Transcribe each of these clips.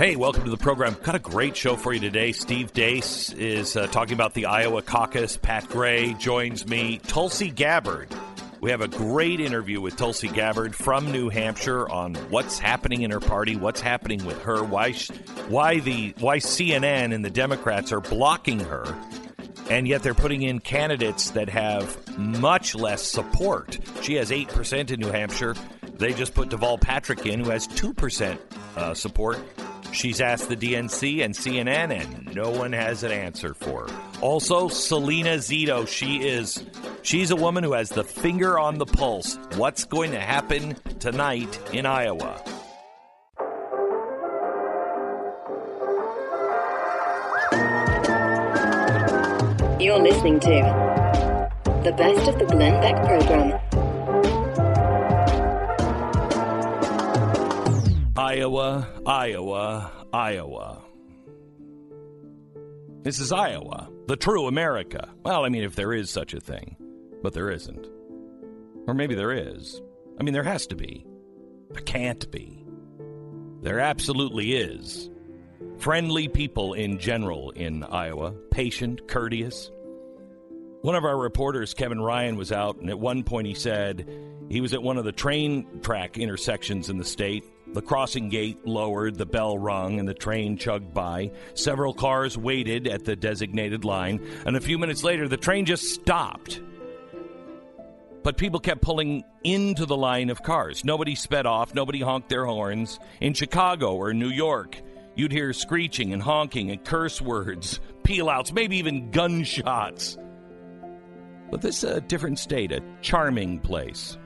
Hey, welcome to the program. Got a great show for you today. Steve Deace is uh, talking about the Iowa caucus. Pat Gray joins me. Tulsi Gabbard. We have a great interview with Tulsi Gabbard from New Hampshire on what's happening in her party, what's happening with her, why, why the why CNN and the Democrats are blocking her, and yet they're putting in candidates that have much less support. She has eight percent in New Hampshire. They just put Deval Patrick in, who has two percent uh, support. She's asked the DNC and CNN, and no one has an answer for her. Also, Salena Zito. She is she's a woman who has the finger on the pulse. What's going to happen tonight in Iowa? You're listening to the best of the Glenn Beck program. Iowa, Iowa, Iowa. This is Iowa, the true America. Well, I mean, if there is such a thing, but there isn't. Or maybe there is. I mean, there has to be. There can't be. There absolutely is. Friendly people in general in Iowa, patient, courteous. One of our reporters, Kevin Ryan, was out, and at one point he said he was at one of the train track intersections in the state the crossing gate lowered, the bell rung, and the train chugged by. Several cars waited at the designated line, and a few minutes later, the train just stopped. But people kept pulling into the line of cars. Nobody sped off, nobody honked their horns. In Chicago or New York, you'd hear screeching and honking and curse words, peel outs, maybe even gunshots. But this is a different state, a charming place.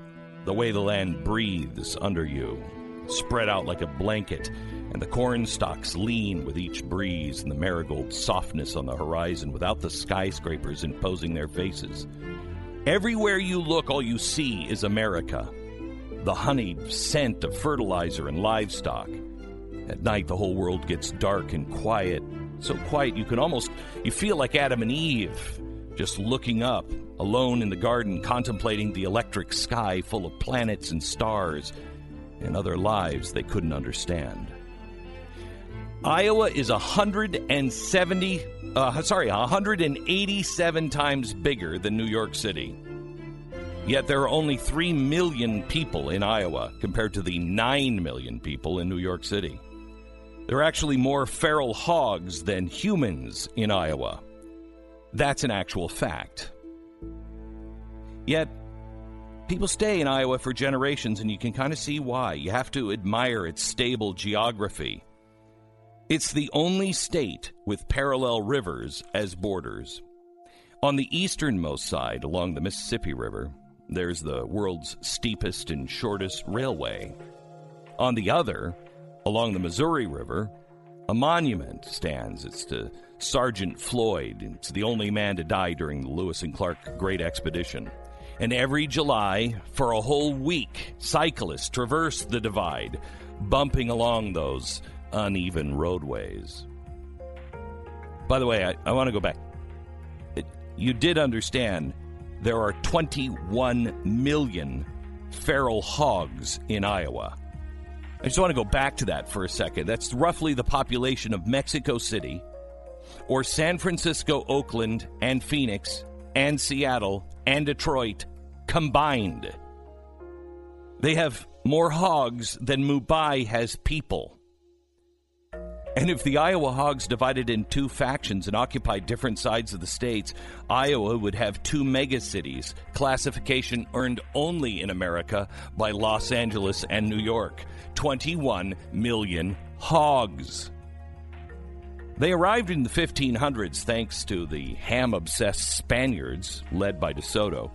The way the land breathes under you spread out like a blanket, and the corn stalks lean with each breeze, and the marigold softness on the horizon without the skyscrapers imposing their faces. Everywhere you look, all you see is America. The honeyed scent of fertilizer and livestock. At night, the whole world gets dark and quiet. So quiet you can almost you feel like Adam and Eve, just looking up, alone in the garden, contemplating the electric sky full of planets and stars and other lives they couldn't understand. Iowa is 170, uh, sorry, 187 times bigger than New York City. Yet there are only 3 million people in Iowa compared to the 9 million people in New York City. There are actually more feral hogs than humans in Iowa. That's an actual fact. Yet People stay in Iowa for generations, and you can kind of see why. You have to admire its stable geography. It's the only state with parallel rivers as borders. On the easternmost side, along the Mississippi River, there's the world's steepest and shortest railway. On the other, along the Missouri River, a monument stands. It's to Sergeant Floyd. It's the only man to die during the Lewis and Clark Great Expedition. And every July, for a whole week, cyclists traverse the divide, bumping along those uneven roadways. By the way, I, I want to go back. It, you did understand there are 21 million feral hogs in Iowa. I just want to go back to that for a second. That's roughly the population of Mexico City, or San Francisco, Oakland, and Phoenix, and Seattle, and Detroit combined. They have more hogs than Mumbai has people. And if the Iowa Hogs divided in two factions and occupied different sides of the states, Iowa would have two megacities, classification earned only in America by Los Angeles and New York 21 million hogs. They arrived in the 1500s thanks to the ham obsessed Spaniards led by De Soto.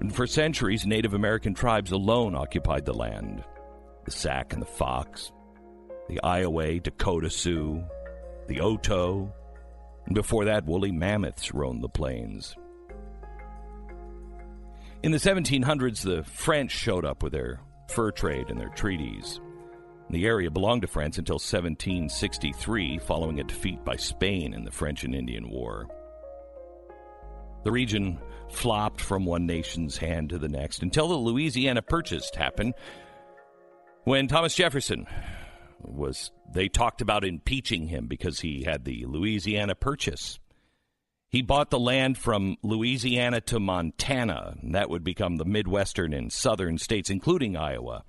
And for centuries, Native American tribes alone occupied the land the Sac and the Fox, the Iowa, Dakota Sioux, the Oto, and before that, woolly mammoths roamed the plains. In the 1700s, the French showed up with their fur trade and their treaties. The area belonged to France until 1763, following a defeat by Spain in the French and Indian War. The region flopped from one nation's hand to the next until the Louisiana Purchase happened when Thomas Jefferson was they talked about impeaching him because he had the Louisiana Purchase. He bought the land from Louisiana to Montana. And that would become the Midwestern and Southern states, including Iowa.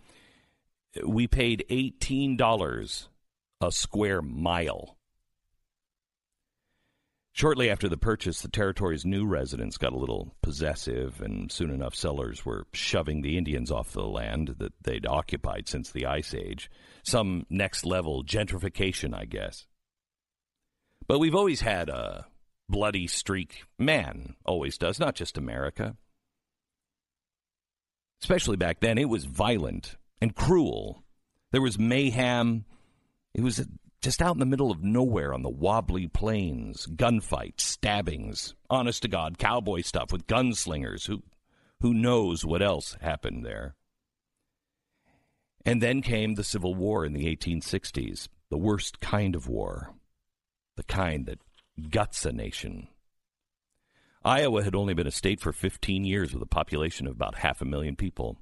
We paid $18 a square mile. Shortly after the purchase, the territory's new residents got a little possessive, and soon enough, settlers were shoving the Indians off the land that they'd occupied since the Ice Age. Some next level gentrification, I guess. But we've always had a bloody streak. Man always does, not just America. Especially back then, it was violent and cruel. There was mayhem. It was just out in the middle of nowhere on the wobbly plains, gunfights, stabbings, honest to God, cowboy stuff with gunslingers. Who, who knows what else happened there? And then came the Civil War in the 1860s, the worst kind of war, the kind that guts a nation. Iowa had only been a state for 15 years with a population of about half a million people.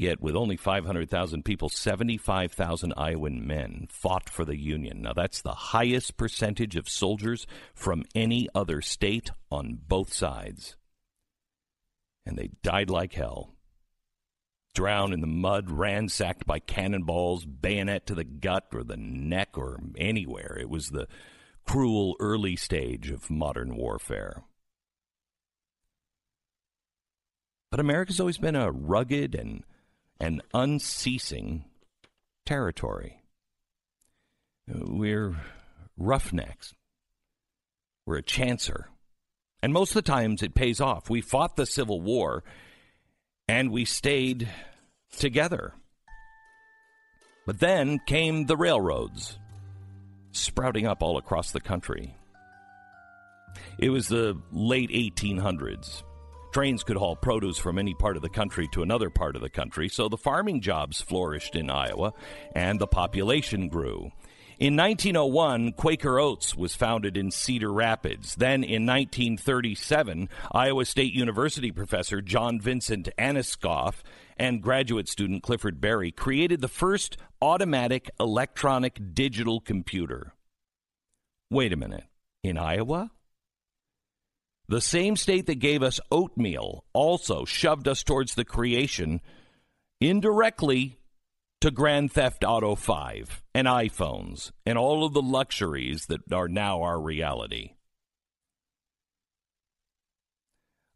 Yet, with only 500,000 people, 75,000 Iowan men fought for the Union. Now, that's the highest percentage of soldiers from any other state on both sides. And they died like hell. Drowned in the mud, ransacked by cannonballs, bayonet to the gut or the neck or anywhere. It was the cruel early stage of modern warfare. But America's always been a rugged and an unceasing territory. We're roughnecks. We're a chancer. And most of the times it pays off. We fought the Civil War and we stayed together. But then came the railroads sprouting up all across the country. It was the late 1800s. Trains could haul produce from any part of the country to another part of the country, so the farming jobs flourished in Iowa and the population grew. In 1901, Quaker Oats was founded in Cedar Rapids. Then in 1937, Iowa State University professor John Vincent Atanasoff and graduate student Clifford Berry created the first automatic electronic digital computer. Wait a minute. In Iowa? The same state that gave us oatmeal also shoved us towards the creation, indirectly, to Grand Theft Auto 5 and iPhones and all of the luxuries that are now our reality.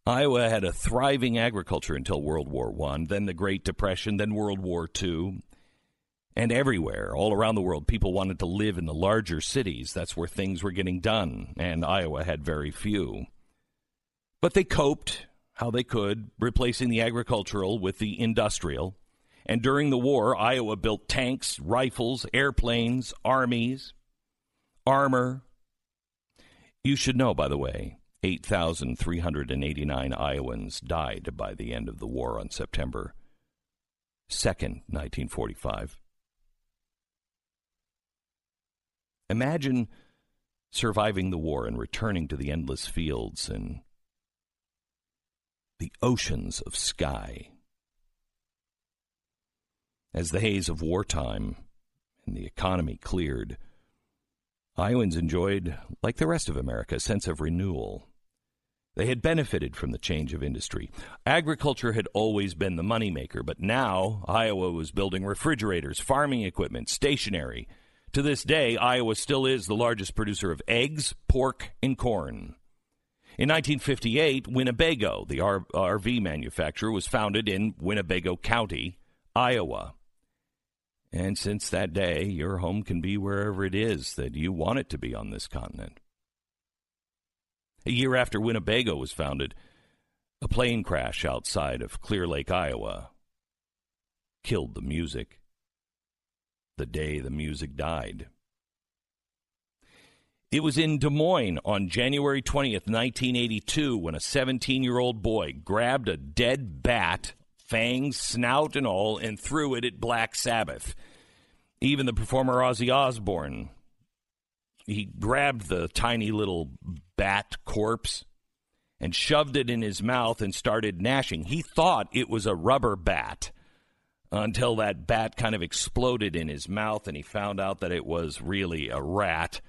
Iowa had a thriving agriculture until World War I, then the Great Depression, then World War II. And everywhere, all around the world, people wanted to live in the larger cities. That's where things were getting done, and Iowa had very few. But they coped how they could, replacing the agricultural with the industrial. And during the war, Iowa built tanks, rifles, airplanes, armies, armor. You should know, by the way, 8,389 Iowans died by the end of the war on September 2nd, 1945. Imagine surviving the war and returning to the endless fields and the oceans of sky. As the haze of wartime and the economy cleared, Iowans enjoyed, like the rest of America, a sense of renewal. They had benefited from the change of industry. Agriculture had always been the moneymaker, but now Iowa was building refrigerators, farming equipment, stationery. To this day, Iowa still is the largest producer of eggs, pork, and corn. In 1958, Winnebago, the R- RV manufacturer, was founded in Winnebago County, Iowa. And since that day, your home can be wherever it is that you want it to be on this continent. A year after Winnebago was founded, a plane crash outside of Clear Lake, Iowa, killed the music. The day the music died. It was in Des Moines on January 20th, 1982, when a 17 year old boy grabbed a dead bat, fangs, snout, and all, and threw it at Black Sabbath. Even the performer Ozzy Osbourne he grabbed the tiny little bat corpse and shoved it in his mouth and started gnashing. He thought it was a rubber bat. until that bat kind of exploded in his mouth and he found out that it was really a rat.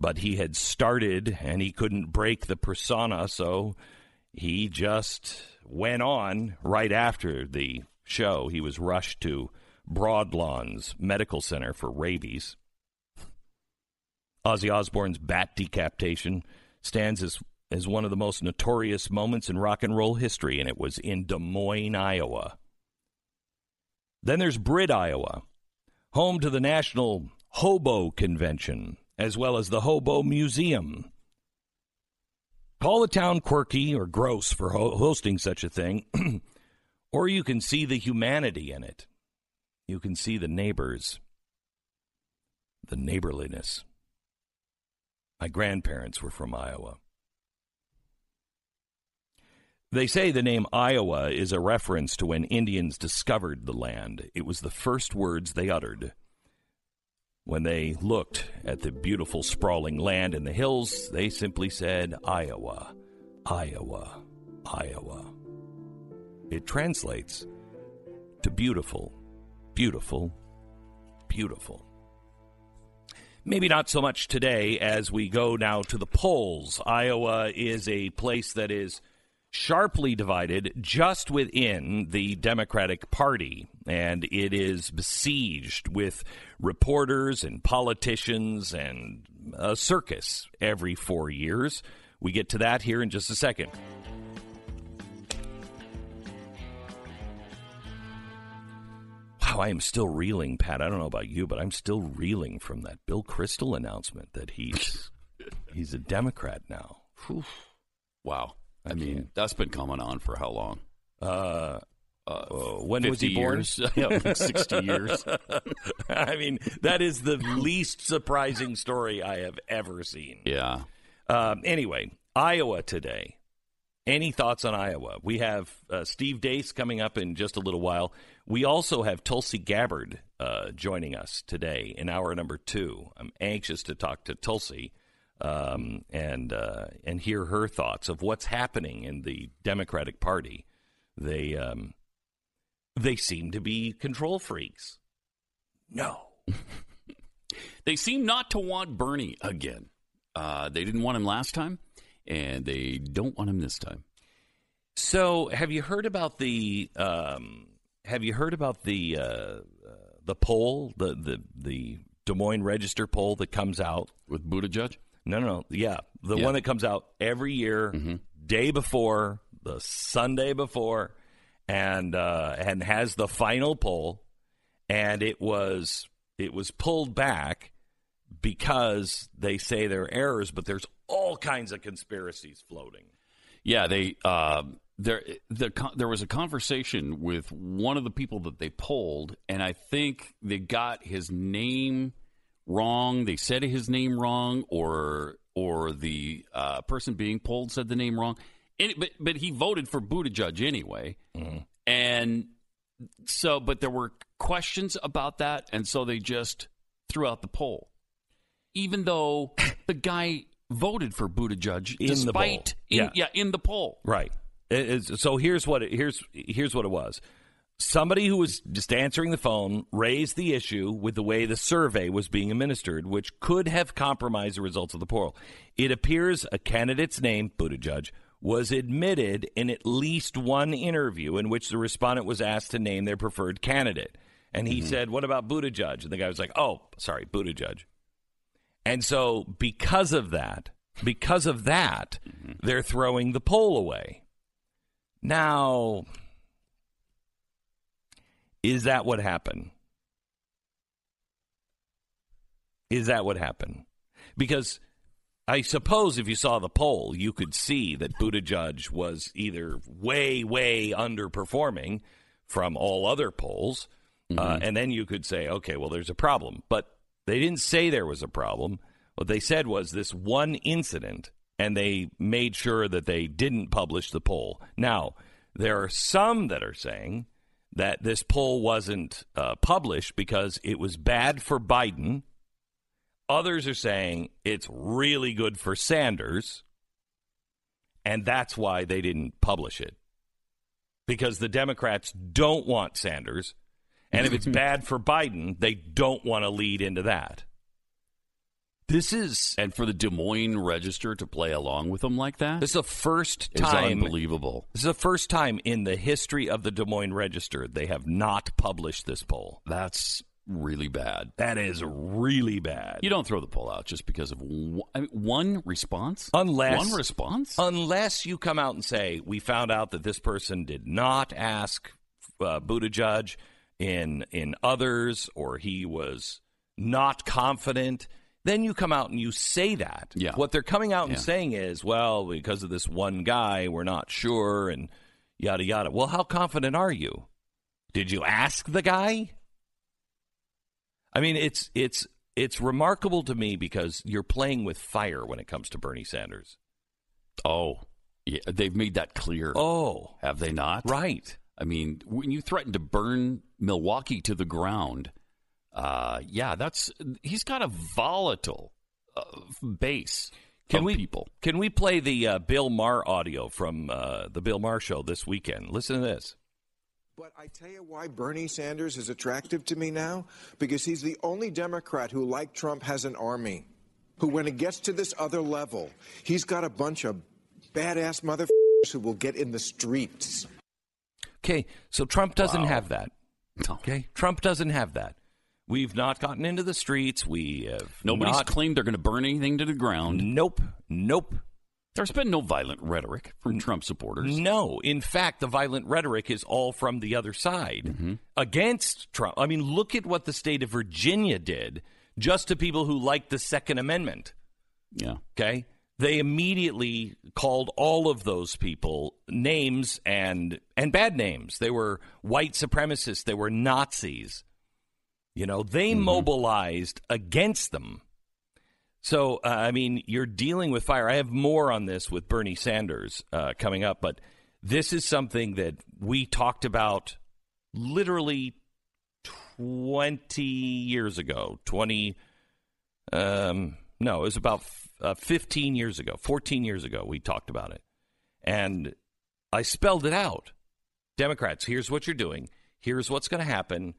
But he had started and he couldn't break the persona, so he just went on right after the show. He was rushed to Broadlawns Medical Center for rabies. Ozzy Osbourne's bat decapitation stands as, as one of the most notorious moments in rock and roll history, and it was in Des Moines, Iowa. Then there's Britt, Iowa, home to the National Hobo Convention, as well as the Hobo Museum. Call the town quirky or gross for ho- hosting such a thing, or you can see the humanity in it. You can see the neighbors, the neighborliness. My grandparents were from Iowa. They say the name Iowa is a reference to when Indians discovered the land. It was the first words they uttered. When they looked at the beautiful sprawling land in the hills, they simply said, Iowa, Iowa, Iowa. It translates to beautiful, beautiful, beautiful. Maybe not so much today as we go now to the polls. Iowa is a place that is sharply divided just within the Democratic Party, and it is besieged with reporters and politicians and a circus every four years. We get to that here in just a second. Wow, I am still reeling, Pat. I don't know about you, but I'm still reeling from that Bill Kristol announcement that he's he's a Democrat now. Whew. Wow. I, I mean, that's been coming on for how long? Uh, Uh, when was he born? yeah, 60 years. I mean, that is the least surprising story I have ever seen. Yeah. Um, anyway, Iowa today. Any thoughts on Iowa? We have uh, Steve Deace coming up in just a little while. We also have Tulsi Gabbard uh, joining us today in hour number two. I'm anxious to talk to Tulsi um, and uh, and hear her thoughts of what's happening in the Democratic Party. They um, they seem to be control freaks. No. They seem not to want Bernie again. Uh, they didn't want him last time, and they don't want him this time. So, have you heard about the um, Have you heard about the uh, uh, the poll, the, the the Des Moines Register poll that comes out? With Buttigieg? No, no, no. Yeah, the Yeah. one that comes out every year, day before the Sunday before, and uh, and has the final poll, and it was it was pulled back because they say there are errors, but there's all kinds of conspiracies floating. Yeah, they uh, there the there was a conversation with one of the people that they polled, and I think they got his name wrong. They said his name wrong, or or the uh, person being polled said the name wrong. And, but but he voted for Buttigieg anyway, and so but there were questions about that, and so they just threw out the poll, even though the guy voted for Buttigieg In the poll. in, Yeah. yeah in the poll. Right. Is- so here's what it, here's here's what it was. Somebody who was just answering the phone raised the issue with the way the survey was being administered, which could have compromised the results of the poll. It appears a candidate's name, Buttigieg, was admitted in at least one interview in which the respondent was asked to name their preferred candidate. And he mm-hmm. said, What about Buttigieg? And the guy was like, Oh, sorry, Buttigieg. And so, because of that, because of that, mm-hmm. they're throwing the poll away. Now, is that what happened? Is that what happened? Because I suppose if you saw the poll, you could see that Buttigieg was either way, way underperforming from all other polls, uh, and then you could say, okay, well, there's a problem. But they didn't say there was a problem. What they said was this one incident, and they made sure that they didn't publish the poll. Now, there are some that are saying that this poll wasn't uh, published because it was bad for Biden. Others are saying it's really good for Sanders, and that's why they didn't publish it. Because the Democrats don't want Sanders, And if it's bad for Biden, they don't want to lead into that. This is and for the Des Moines Register to play along with them like that. This is the first time unbelievable. This is the first time in the history of the Des Moines Register they have not published this poll. That's really bad. That is really bad. You don't throw the poll out just because of one, I mean, one response. Unless one response, unless you come out and say we found out that this person did not ask uh, Buttigieg in in others, or he was not confident. Then you come out and you say that. Yeah. What they're coming out and Yeah. saying is, well, because of this one guy, we're not sure, and yada yada. Well, how confident are you? Did you ask the guy? I mean, it's it's it's remarkable to me because you're playing with fire when it comes to Bernie Sanders. oh, yeah, they've made that clear. Oh, have they not? right. I mean, when you threaten to burn Milwaukee to the ground, uh, yeah, that's he's got a volatile uh, base Can of we people. Can we play the uh, Bill Maher audio from uh, the Bill Maher show this weekend? Listen to this. But I tell you why Bernie Sanders is attractive to me now? Because he's the only Democrat who, like Trump, has an army. Who, when it gets to this other level, he's got a bunch of badass motherfuckers who will get in the streets. Okay, so Trump doesn't Wow. have that. Okay, Trump doesn't have that. We've not gotten into the streets. We have Nobody's not- claimed they're going to burn anything to the ground. Nope, nope. There's been no violent rhetoric from Trump supporters. No, in fact, the violent rhetoric is all from the other side Mm-hmm. against Trump. I mean, look at what the state of Virginia did just to people who liked the Second Amendment. Yeah. Okay, they immediately called all of those people names and and bad names. They were white supremacists. They were Nazis. You know, they mobilized against them. So, uh, I mean, you're dealing with fire. I have more on this with Bernie Sanders uh, coming up, but this is something that we talked about literally 20 years ago. 20, um, no, it was about uh, 15 years ago, 14 years ago, we talked about it. And I spelled it out. Democrats, here's what you're doing. Here's what's going to happen.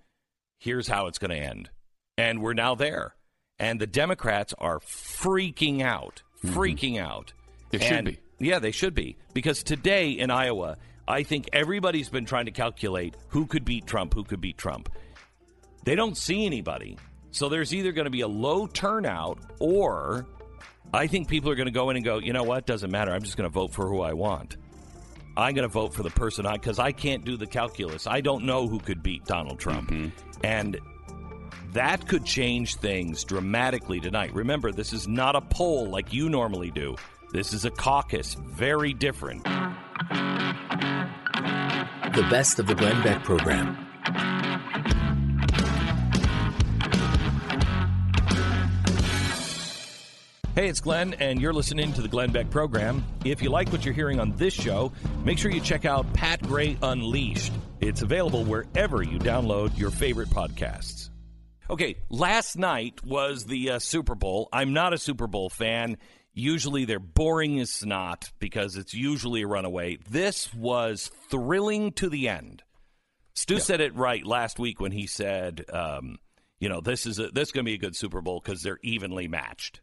Here's how it's going to end. And we're now there. And the Democrats are freaking out, mm-hmm. freaking out. They should be. Yeah, they should be. Because today in Iowa, I think everybody's been trying to calculate who could beat Trump, who could beat Trump. They don't see anybody. So there's either going to be a low turnout or I think people are going to go in and go, you know what? Doesn't matter. I'm just going to vote for who I want. I'm going to vote for the person I, because I can't do the calculus. I don't know who could beat Donald Trump. Mm-hmm. And that could change things dramatically tonight. Remember, this is not a poll like you normally do. This is a caucus, very different. The best of the Glenn Beck program. Hey, it's Glenn, and you're listening to the Glenn Beck program. If you like what you're hearing on this show, make sure you check out Pat Gray Unleashed. It's available wherever you download your favorite podcasts. Okay, last night was the uh, Super Bowl. I'm not a Super Bowl fan. Usually they're boring as snot because it's usually a runaway. This was thrilling to the end. Stu said it right last week when he said, um, "You know, this is a, this is going to be a good Super Bowl because they're evenly matched."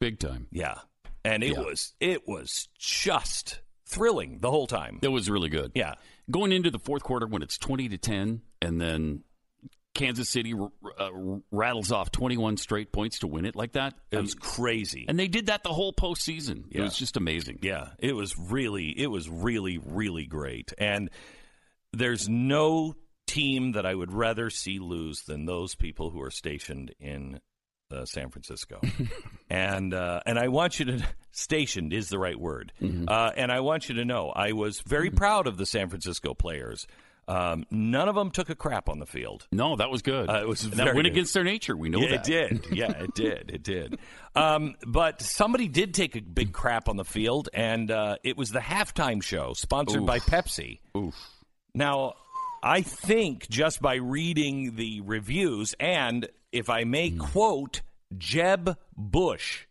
Big time. Yeah, and it Yeah. was it was just thrilling the whole time. It was really good. Yeah, Going into the fourth quarter when it's 20 to 10, and then Kansas City r- uh, rattles off 21 straight points to win it like that. it was crazy. and they did that the whole postseason. It was just amazing. Yeah, it was really, it was really, really great. And there's no team that I would rather see lose than those people who are stationed in uh, San Francisco. and uh, and I want you to stationed is the right word. Uh, and I want you to know I was very proud of the San Francisco players. Um, none of them took a crap on the field. No, that was good. Uh, it was that went good. against their nature. We know Yeah, that. it did. Yeah, it did. It did. Um, but somebody did take a big crap on the field, and uh, it was the halftime show sponsored by Pepsi. Oof. Now, I think just by reading the reviews, and if I may hmm. quote Jeb Bush,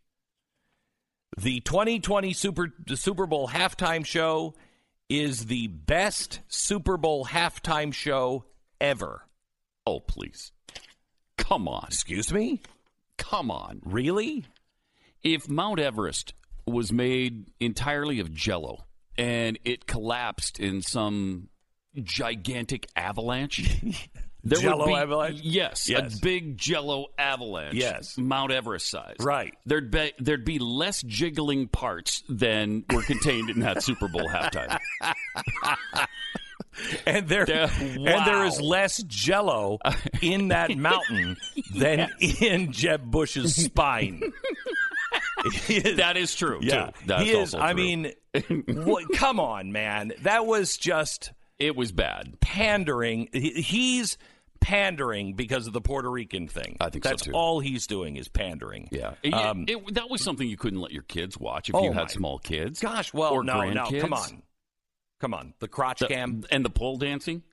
the 2020 Super, the Super Bowl halftime show is the best Super Bowl halftime show ever. Oh, please. Come on. Excuse me? Come on. Really? If Mount Everest was made entirely of jello and it collapsed in some gigantic avalanche, there Jell-O would be, avalanche? Yes, Yes. a big jello avalanche. Yes. Mount Everest size. Right. There'd be there'd be less jiggling parts than were contained in that Super Bowl halftime. And there, Yeah, and there is less Jello in that mountain than in Jeb Bush's spine. Is- That is true. yeah, too. That's he is. I true. mean, what, come on, man. That was just it was bad. pandering. He's pandering because of the Puerto Rican thing. I think so, that's too. all he's doing is pandering. Yeah, Um, it- that was something you couldn't let your kids watch if Oh, you had small kids. Gosh, well, or no, no, come on, come on. The crotch The- cam. and the pole dancing.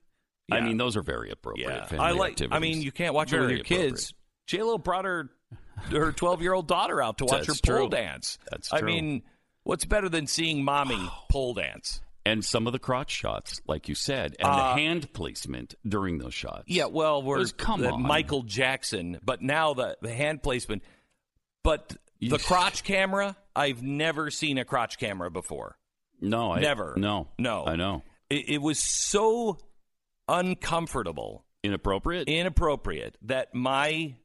I mean, those are very appropriate. Yeah, I like. I mean, you can't watch it with your kids. J Lo brought her her twelve year old daughter out to watch That's her pole true. dance. That's I mean, what's better than seeing mommy pole dance? And some of the crotch shots, like you said, and Uh, the hand placement during those shots. Yeah, well, we're Was- come the on. Michael Jackson, but now the the hand placement, but the crotch camera. I've never seen a crotch camera before. no, I, Never. No, No. I know. It, it was so uncomfortable, Inappropriate. inappropriate that my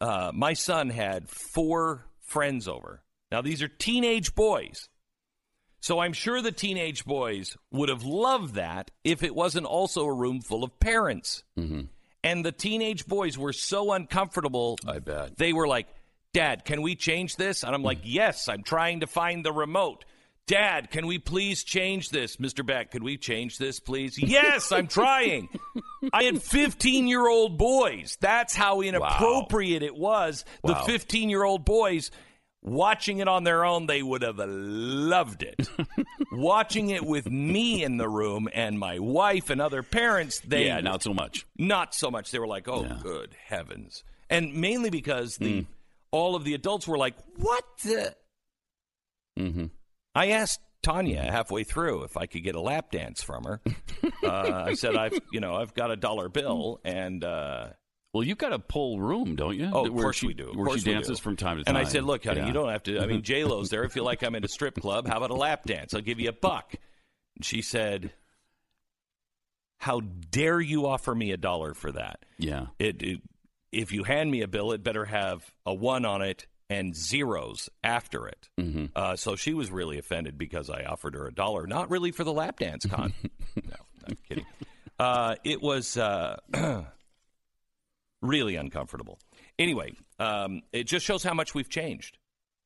uh, my son had four friends over. Now these are teenage boys. So I'm sure the teenage boys would have loved that if it wasn't also a room full of parents. Mm-hmm. And the teenage boys were so uncomfortable. I bet. They were like, Dad, can we change this? And I'm like, Yes, I'm trying to find the remote. Dad, can we please change this? Mr. Beck, could we change this, please? Yes, I'm trying. I had 15 year old boys. That's how inappropriate it was. The Wow. 15 year old boys watching it on their own, they would have loved it. watching it with me in the room and my wife and other parents, they yeah, not so much. not so much. They were like, "Oh, Yeah. good heavens!" And mainly because the all of the adults were like, "What?" the Mm-hmm. I asked Tania halfway through if I could get a lap dance from her. uh, I said, "I've you know I've got a dollar bill and." Uh, Well, you've got a pole room, don't you? Oh, of where course she, we do. Of Where course she dances from time to time. and. I said, "Look, honey, Yeah. you don't have to. I mean, J Lo's there. If you like, I'm in a strip club. How about a lap dance? I'll give you a buck." And she said, "How dare you offer me a dollar for that? Yeah. It, it if you hand me a bill, it better have a one on it and zeros after it." Mm-hmm. Uh, so she was really offended because I offered her a dollar, not really for the lap dance con. no, I'm kidding. Uh, it was uh, really uncomfortable. Anyway, um, it just shows how much we've changed.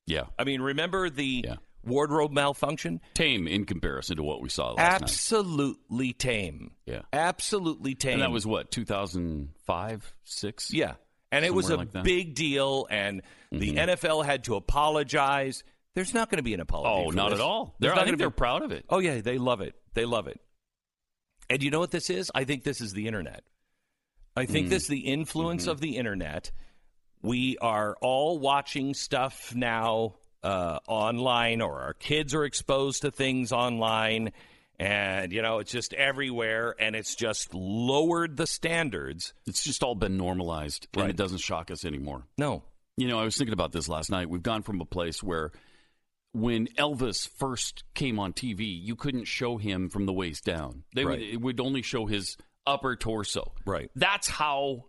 Yeah. I mean, remember the Yeah. wardrobe malfunction? Tame in comparison to what we saw last night. Absolutely tame. Yeah. Absolutely tame. And that was what, 2005, 6? Yeah. And it was a like big deal, and the Mhm. NFL had to apologize. There's not going to be an apology. Oh, not this. at all. They're, not I think they're proud of it. Oh yeah, they love it. They love it. And you know what this is? I think this is the internet. I think Mm. this is the influence Mm-hmm. of the internet. We are all watching stuff now uh, online, or our kids are exposed to things online, and you know it's just everywhere, and it's just lowered the standards. It's just all been normalized, and it doesn't shock us anymore. No, You know, I was thinking about this last night. We've gone from a place where when Elvis first came on TV, you couldn't show him from the waist down. They would, it would only show his upper torso. Right. That's how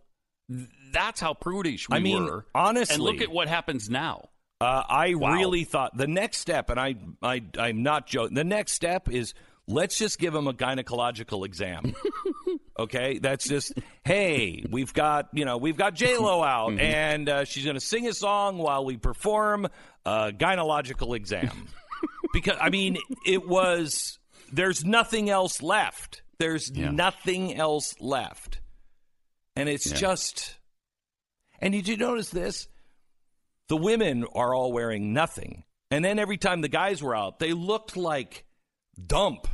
that's how prudish we I mean, were. honestly- and look at what happens now. Uh, I Wow. really thought the next step, and I, I, I'm not joking. The next step is let's just give him a gynecological exam. okay, that's just hey, we've got you know we've got J Lo out, Mm-hmm. and uh, she's going to sing a song while we perform a gynecological exam. because I mean, it was there's nothing else left. There's Yeah. nothing else left, and it's Yeah. just. And did you notice this? the women are all wearing nothing. And then every time the guys were out, they looked like dump.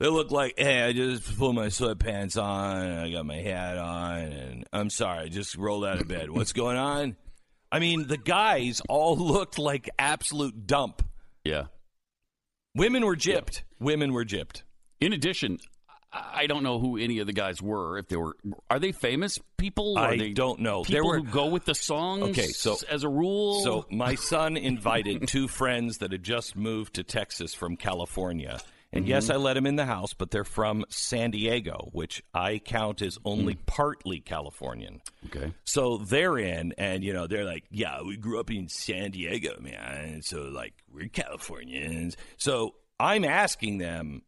They looked like, hey, I just put my sweatpants on I got my hat on and I'm sorry, I just rolled out of bed. What's going on? I mean, the guys all looked like absolute dump. Yeah. Women were gypped. Women were gypped. In addition, I don't know who any of the guys were. If they were, are they famous people? I they don't know. People There were- who go with the songs. Okay, so- as a rule, So my son invited two friends that had just moved to Texas from California. And mm-hmm. yes, I let them in the house, but they're from San Diego, which I count as only mm. partly Californian. okay, So they're in, and you know, they're like, "Yeah, we grew up in San Diego, man. So like, we're Californians." So I'm asking them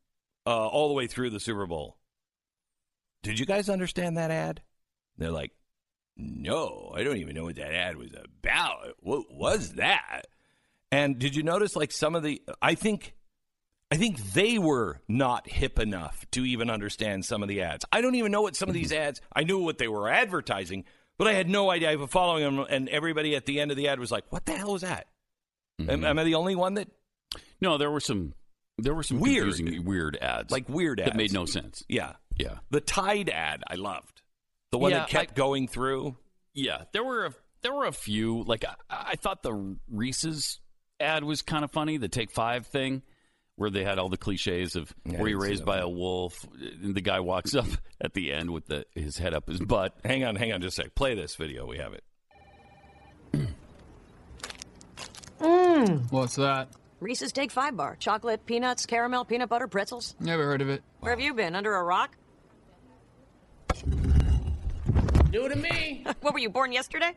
uh, all the way through the Super Bowl. Did you guys understand that ad? They're like, "No, I don't even know what that ad was about. What was that?" And did you notice, like some of the? I think I think they were not hip enough to even understand some of the ads. I don't even know what some of these ads. I knew what they were advertising, but I had no idea. I was following them, and everybody at the end of the ad was like, "What the hell was that?" Am, am I the only one that no, there were some there were some Weird. confusing weird ads, like weird ads that made no sense. Yeah, Yeah, the Tide ad I loved. The one Yeah, that kept I- going through. yeah. There were a, there were a few. Like I, I thought the Reese's ad was kind of funny. The Take Five thing. Where they had all the cliches of Yeah, were you raised by a wolf? And the guy walks up at the end with the, his head up his butt. Hang on, hang on, just a sec. Play this video. We have it. What's that? Reese's Take Five Bar. Chocolate, peanuts, caramel, peanut butter, pretzels. Never heard of it. Where have you been? Under a rock? New to me. What were you born yesterday?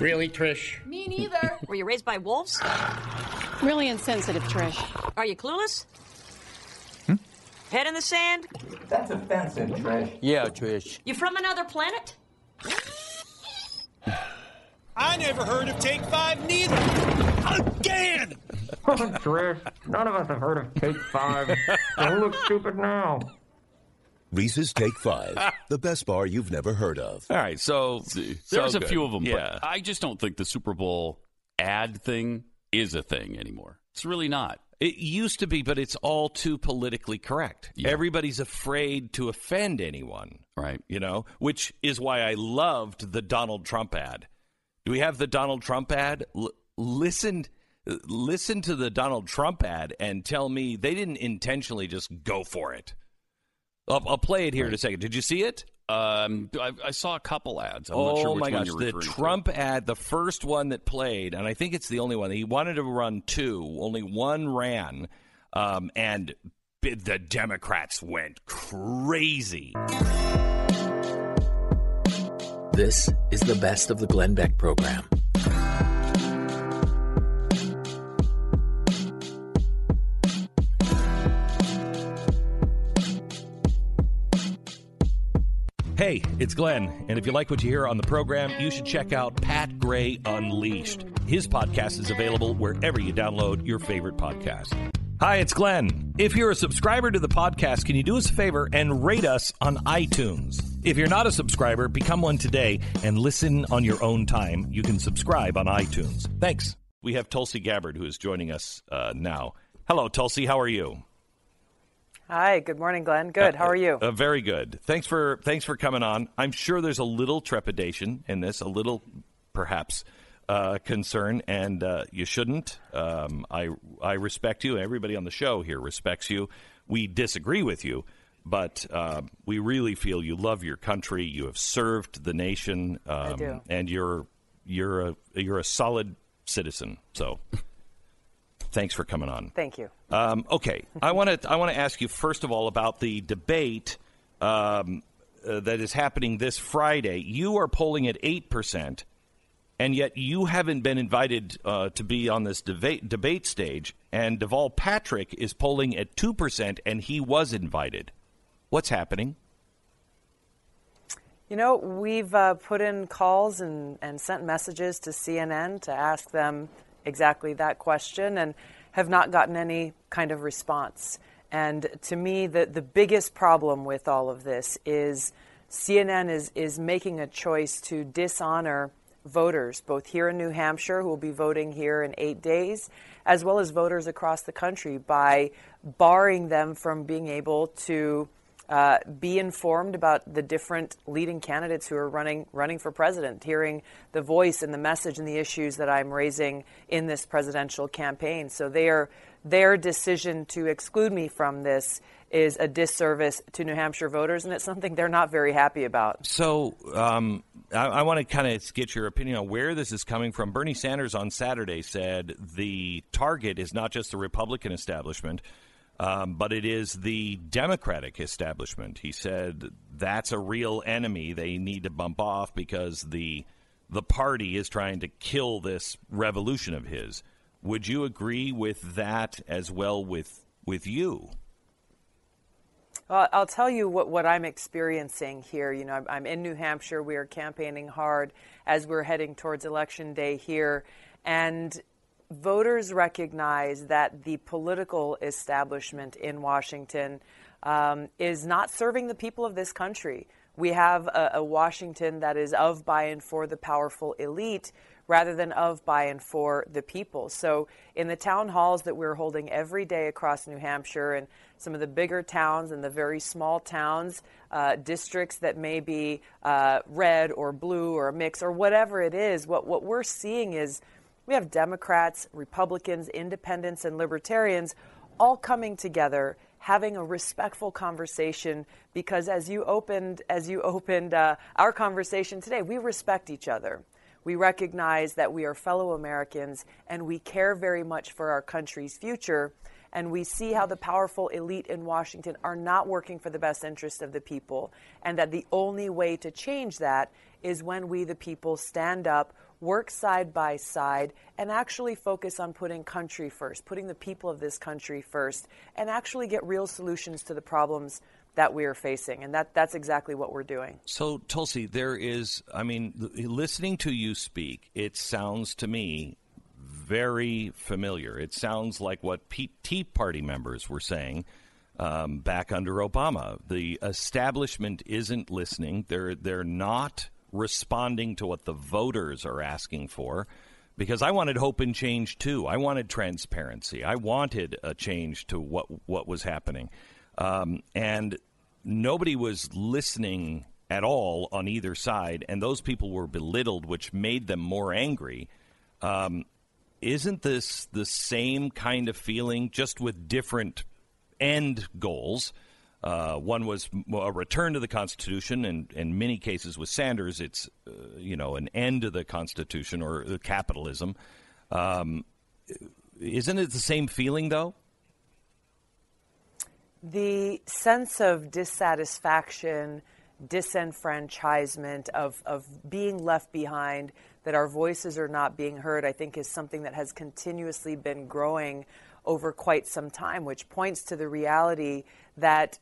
Really, Trish? Me neither. Were you raised by wolves? really insensitive, Trish. Are you clueless? Hmm? Head in the sand? That's offensive, Trish. Yeah, Trish. You from another planet? I never heard of Take Five neither. Again! Trish, none of us have heard of Take Five. Don't look stupid now. Reese's Take Five, the best bar you've never heard of. All right, so There's so a few of them, Yeah, but I just don't think the Super Bowl ad thing is a thing anymore. It's really not. It used to be, but it's all too politically correct. Yeah. Everybody's afraid to offend anyone, Right. you know, which is why I loved the Donald Trump ad. Do we have the Donald Trump ad? L- listen, listen to the Donald Trump ad and tell me they didn't intentionally just go for it. I'll, I'll play it here in a second. Did you see it? Um, I, I saw a couple ads. I'm oh not sure which my gosh, the referring to. Trump ad, the first one that played, and I think it's the only one. He wanted to run two, only one ran, um, and the Democrats went crazy. This is the best of the Glenn Beck program. Hey, it's Glenn, and if you like what you hear on the program, you should check out Pat Gray Unleashed. His podcast is available wherever you download your favorite podcast. Hi, it's Glenn. If you're a subscriber to the podcast, can you do us a favor and rate us on iTunes? If you're not a subscriber, become one today and listen on your own time. You can subscribe on iTunes. Thanks. We have Tulsi Gabbard who is joining us uh, now. Hello, Tulsi. How are you? Hi, good morning, Glenn. Good. How are you? Uh, very good. Thanks for thanks for coming on. I'm sure there's a little trepidation in this, a little perhaps uh, concern, and uh, you shouldn't. Um, I I respect you. Everybody on the show here respects you. We disagree with you, but uh, we really feel you love your country. You have served the nation, um, do. and you're you're a you're a solid citizen. So. Thanks for coming on. Thank you. Um, okay, I want to I want to ask you first of all about the debate um, uh, that is happening this Friday. You are polling at eight percent, and yet you haven't been invited uh, to be on this debate debate stage. And Deval Patrick is polling at two percent, and he was invited. What's happening? You know, we've uh, put in calls and, and sent messages to CNN to ask them exactly that question and have not gotten any kind of response. And to me, the, the biggest problem with all of this is CNN is, is making a choice to dishonor voters, both here in New Hampshire, who will be voting here in eight days, as well as voters across the country by barring them from being able to uh, be informed about the different leading candidates who are running running for president, hearing the voice and the message and the issues that I'm raising in this presidential campaign. So their their decision to exclude me from this is a disservice to New Hampshire voters, and it's something they're not very happy about. So um, I, I want to kind of get your opinion on where this is coming from. Bernie Sanders on Saturday said the target is not just the Republican establishment. Um, but it is the Democratic establishment. He said that's a real enemy. They need to bump off because the the party is trying to kill this revolution of his. Would you agree with that as well with with you? Well, I'll tell you what, what I'm experiencing here. You know, I'm, I'm in New Hampshire. We are campaigning hard as we're heading towards election day here. And voters recognize that the political establishment in Washington um, is not serving the people of this country. We have a, a Washington that is of, by, and for the powerful elite rather than of, by, and for the people. So, in the town halls that we're holding every day across New Hampshire and some of the bigger towns and the very small towns, uh, districts that may be uh, red or blue or a mix or whatever it is, what, what we're seeing is we have Democrats, Republicans, independents, and libertarians all coming together having a respectful conversation because as you opened as you opened uh, our conversation today we respect each other we recognize that we are fellow Americans and we care very much for our country's future. And we see how the powerful elite in Washington are not working for the best interest of the people. And that the only way to change that is when we, the people, stand up, work side by side, and actually focus on putting country first, putting the people of this country first, and actually get real solutions to the problems that we are facing. And that, that's exactly what we're doing. So, Tulsi, there is, I mean, listening to you speak, it sounds to me very familiar. It sounds like what Tea Party members were saying um, back under Obama. The establishment isn't listening. They're they're not responding to what the voters are asking for. Because I wanted hope and change too. I wanted transparency. I wanted a change to what what was happening. Um, and nobody was listening at all on either side, and those people were belittled, which made them more angry. Um, isn't this the same kind of feeling, just with different end goals? Uh, one was a return to the Constitution, and in many cases with Sanders, it's uh, you know an end to the Constitution or capitalism. Um, isn't it the same feeling though? the sense of dissatisfaction, disenfranchisement, of, of being left behind, that our voices are not being heard, I think is something that has continuously been growing over quite some time, which points to the reality that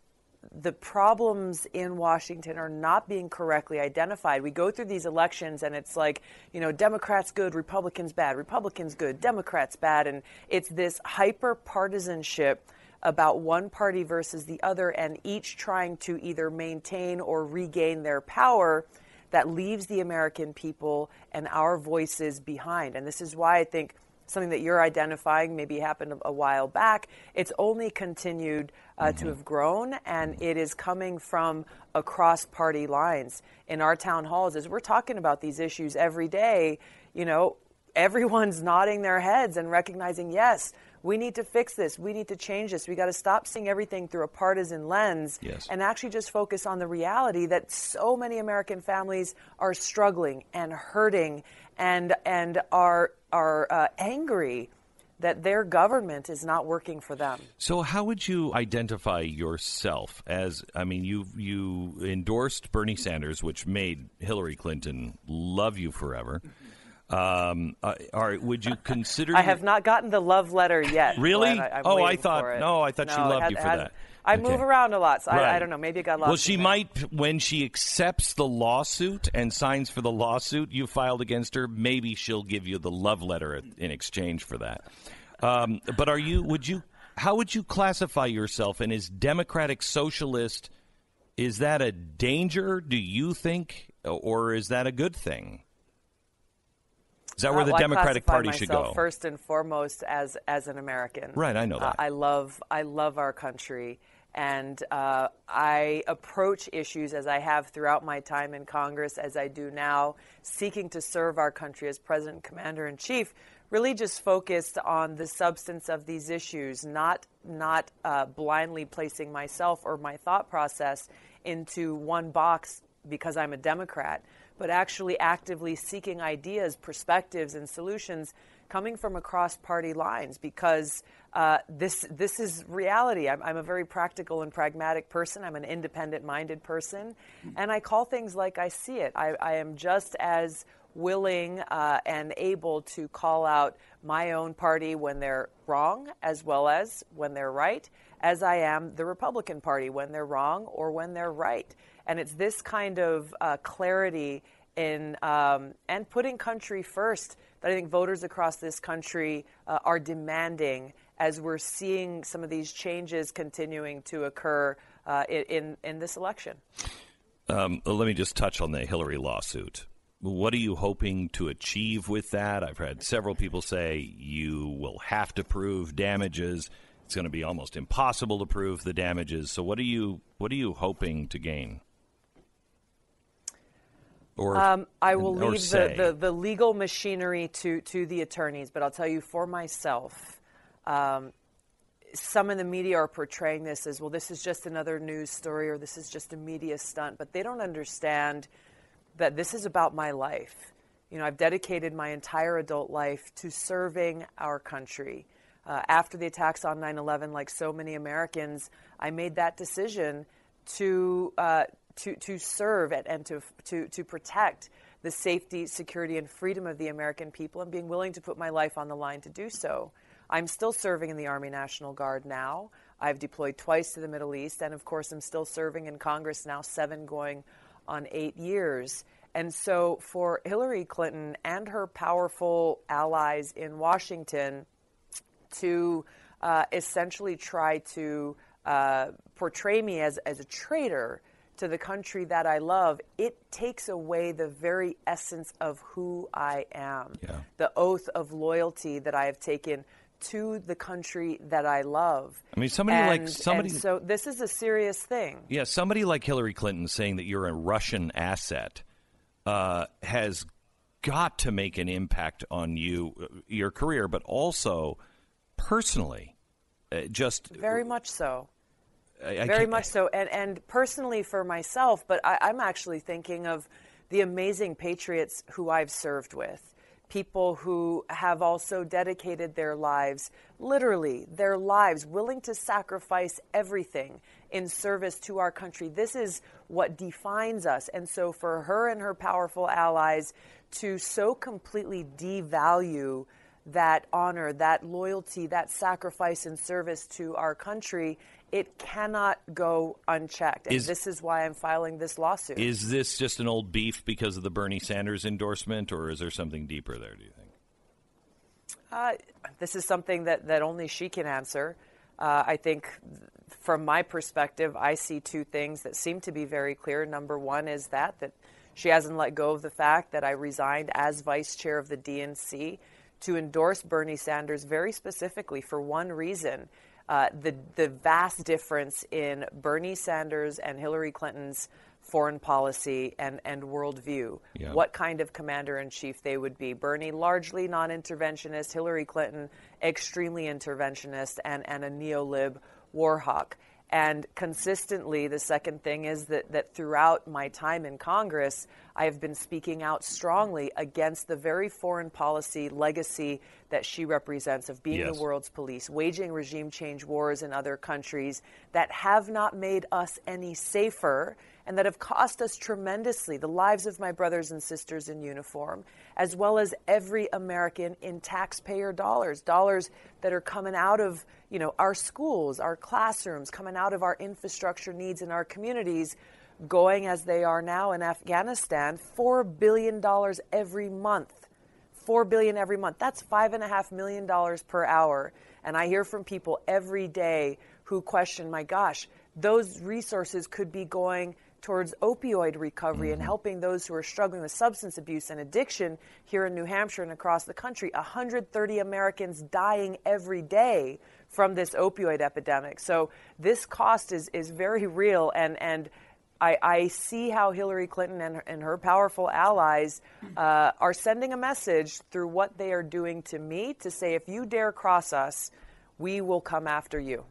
the problems in Washington are not being correctly identified. We go through these elections and it's like, you know, Democrats good, Republicans bad, Republicans good, Democrats bad. And it's this hyper partisanship about one party versus the other and each trying to either maintain or regain their power that leaves the American people and our voices behind. And this is why I think something that you're identifying maybe happened a, while back. It's only continued uh, mm-hmm. to have grown, and it is coming from across party lines. In our town halls, as we're talking about these issues every day, you know, everyone's nodding their heads and recognizing, yes, we need to fix this. We need to change this. We got to stop seeing everything through a partisan lens yes. and actually just focus on the reality that so many American families are struggling and hurting and and are are uh, angry that their government is not working for them. So how would you identify yourself as I mean you you endorsed Bernie Sanders which made Hillary Clinton love you forever. Um, uh, are, would you consider? I have not gotten the love letter yet. Really? I, oh, I thought. No, I thought no, she loved had, you for had, that. I okay. move around a lot, so right. I, I, don't know. Maybe it got lost. Well, she might when she accepts the lawsuit and signs for the lawsuit you filed against her. Maybe she'll give you the love letter in exchange for that. Um, but are you? Would you? How would you classify yourself? And is Democratic Socialist? Is that a danger? Do you think, or is that a good thing? Is that where the uh, Democratic Party should go? First and foremost, as as an American, right? I know that. Uh, I love I love our country, And uh, I approach issues as I have throughout my time in Congress, as I do now, seeking to serve our country as President, Commander in Chief, really just focused on the substance of these issues, not not uh, blindly placing myself or my thought process into one box because I'm a Democrat, but actually actively seeking ideas, perspectives, and solutions coming from across party lines because uh, this this is reality. I'm, I'm, a very practical and pragmatic person. I'm an independent minded person, and I call things like I see it. I, I am just as willing uh, and able to call out my own party when they're wrong as well as when they're right, as I am the Republican Party when they're wrong or when they're right. And it's this kind of uh, clarity in um, and putting country first that I think voters across this country uh, are demanding as we're seeing some of these changes continuing to occur uh, in in this election. Um, let me just touch on the Hillary lawsuit. What are you hoping to achieve with that? I've had several people say you will have to prove damages. It's going to be almost impossible to prove the damages. So, what are you what are you hoping to gain? Or, um, I will leave the, the, the, legal machinery to, to the attorneys, but I'll tell you for myself, um, some in the media are portraying this as well, this is just another news story or this is just a media stunt, but they don't understand that this is about my life. You know, I've dedicated my entire adult life to serving our country. Uh, after the attacks on 9 11, like so many Americans, I made that decision to, uh, to, to serve and, and to, to, to protect the safety, security, and freedom of the American people and being willing to put my life on the line to do so. I'm still serving in the Army National Guard now. I've deployed twice to the Middle East, and of course, I'm still serving in Congress now, seven going on eight years. And so, for Hillary Clinton and her powerful allies in Washington to uh, essentially try to uh, portray me as, as a traitor to the country that I love, it takes away the very essence of who I am. Yeah. The oath of loyalty that I have taken to the country that I love. I mean, somebody and, like somebody. so this is a serious thing. Yeah, somebody like Hillary Clinton saying that you're a Russian asset uh, has got to make an impact on you, your career, but also personally. Uh, just very much so. I, I very much so, and and personally for myself, but I, I'm actually thinking of the amazing patriots who I've served with people who have also dedicated their lives, literally their lives, willing to sacrifice everything in service to our country. This is what defines us. And so for her and her powerful allies to so completely devalue that honor, that loyalty, that sacrifice and service to our country, it cannot go unchecked. And is, this is why I'm filing this lawsuit. Is this just an old beef because of the Bernie Sanders endorsement, or is there something deeper there, do you think? Uh, this is something that, that only she can answer. Uh, I think, from my perspective, I see two things that seem to be very clear. Number one is that that she hasn't let go of the fact that I resigned as vice chair of the DNC to endorse Bernie Sanders very specifically for one reason uh, the, the vast difference in Bernie Sanders and Hillary Clinton's foreign policy and, and worldview, yeah. what kind of commander in chief they would be. Bernie, largely non interventionist, Hillary Clinton, extremely interventionist, and, and a neolib war hawk. And consistently, the second thing is that, that throughout my time in Congress, I have been speaking out strongly against the very foreign policy legacy that she represents of being yes. the world's police, waging regime change wars in other countries that have not made us any safer and that have cost us tremendously the lives of my brothers and sisters in uniform, as well as every American in taxpayer dollars, dollars that are coming out of you know our schools, our classrooms, coming out of our infrastructure needs in our communities, going as they are now in Afghanistan, four billion dollars every month. Four billion every month. That's five and a half million dollars per hour. And I hear from people every day who question, my gosh, those resources could be going towards opioid recovery and helping those who are struggling with substance abuse and addiction here in New Hampshire and across the country. 130 Americans dying every day from this opioid epidemic. So this cost is, is very real, and, and I, I see how Hillary Clinton and, and her powerful allies uh, are sending a message through what they are doing to me to say, if you dare cross us, we will come after you.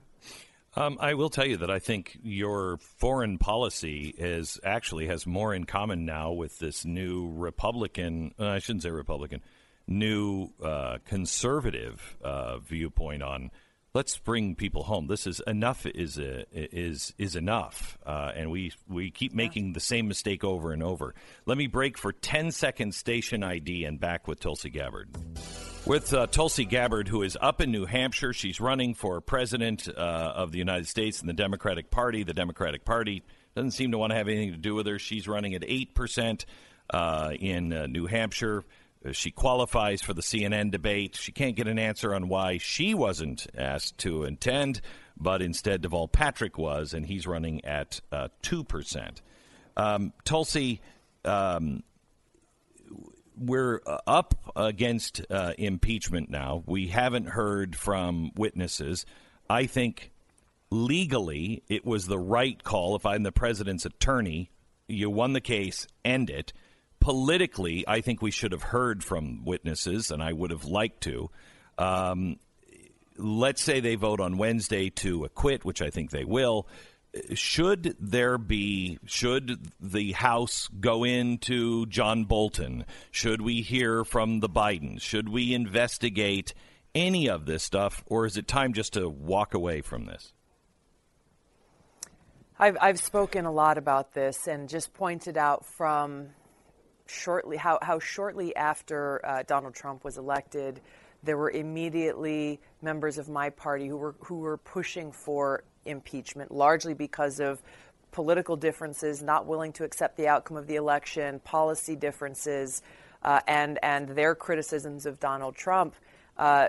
Um, I will tell you that I think your foreign policy is actually has more in common now with this new Republican. Uh, I shouldn't say Republican, new uh, conservative uh, viewpoint on let's bring people home. This is enough is a, is is enough, uh, and we we keep making the same mistake over and over. Let me break for 10 seconds station ID and back with Tulsi Gabbard. With uh, Tulsi Gabbard, who is up in New Hampshire, she's running for president uh, of the United States in the Democratic Party. The Democratic Party doesn't seem to want to have anything to do with her. She's running at eight percent uh, in uh, New Hampshire. Uh, She qualifies for the CNN debate. She can't get an answer on why she wasn't asked to attend, but instead Deval Patrick was, and he's running at uh, two percent. Um, Tulsi, um, we're uh, up against uh, impeachment now. We haven't heard from witnesses. I think legally it was the right call. If I'm the president's attorney, you won the case, end it. Politically, I think we should have heard from witnesses, and I would have liked to. Um, let's say they vote on Wednesday to acquit, which I think they will. Should there be, should the House go into John Bolton? Should we hear from the Bidens? Should we investigate any of this stuff, or is it time just to walk away from this? I've, I've spoken a lot about this and just pointed out from shortly how, how shortly after uh, Donald Trump was elected, there were immediately members of my party who were who were pushing for impeachment, largely because of political differences, not willing to accept the outcome of the election, policy differences, uh, and and their criticisms of Donald Trump. Uh,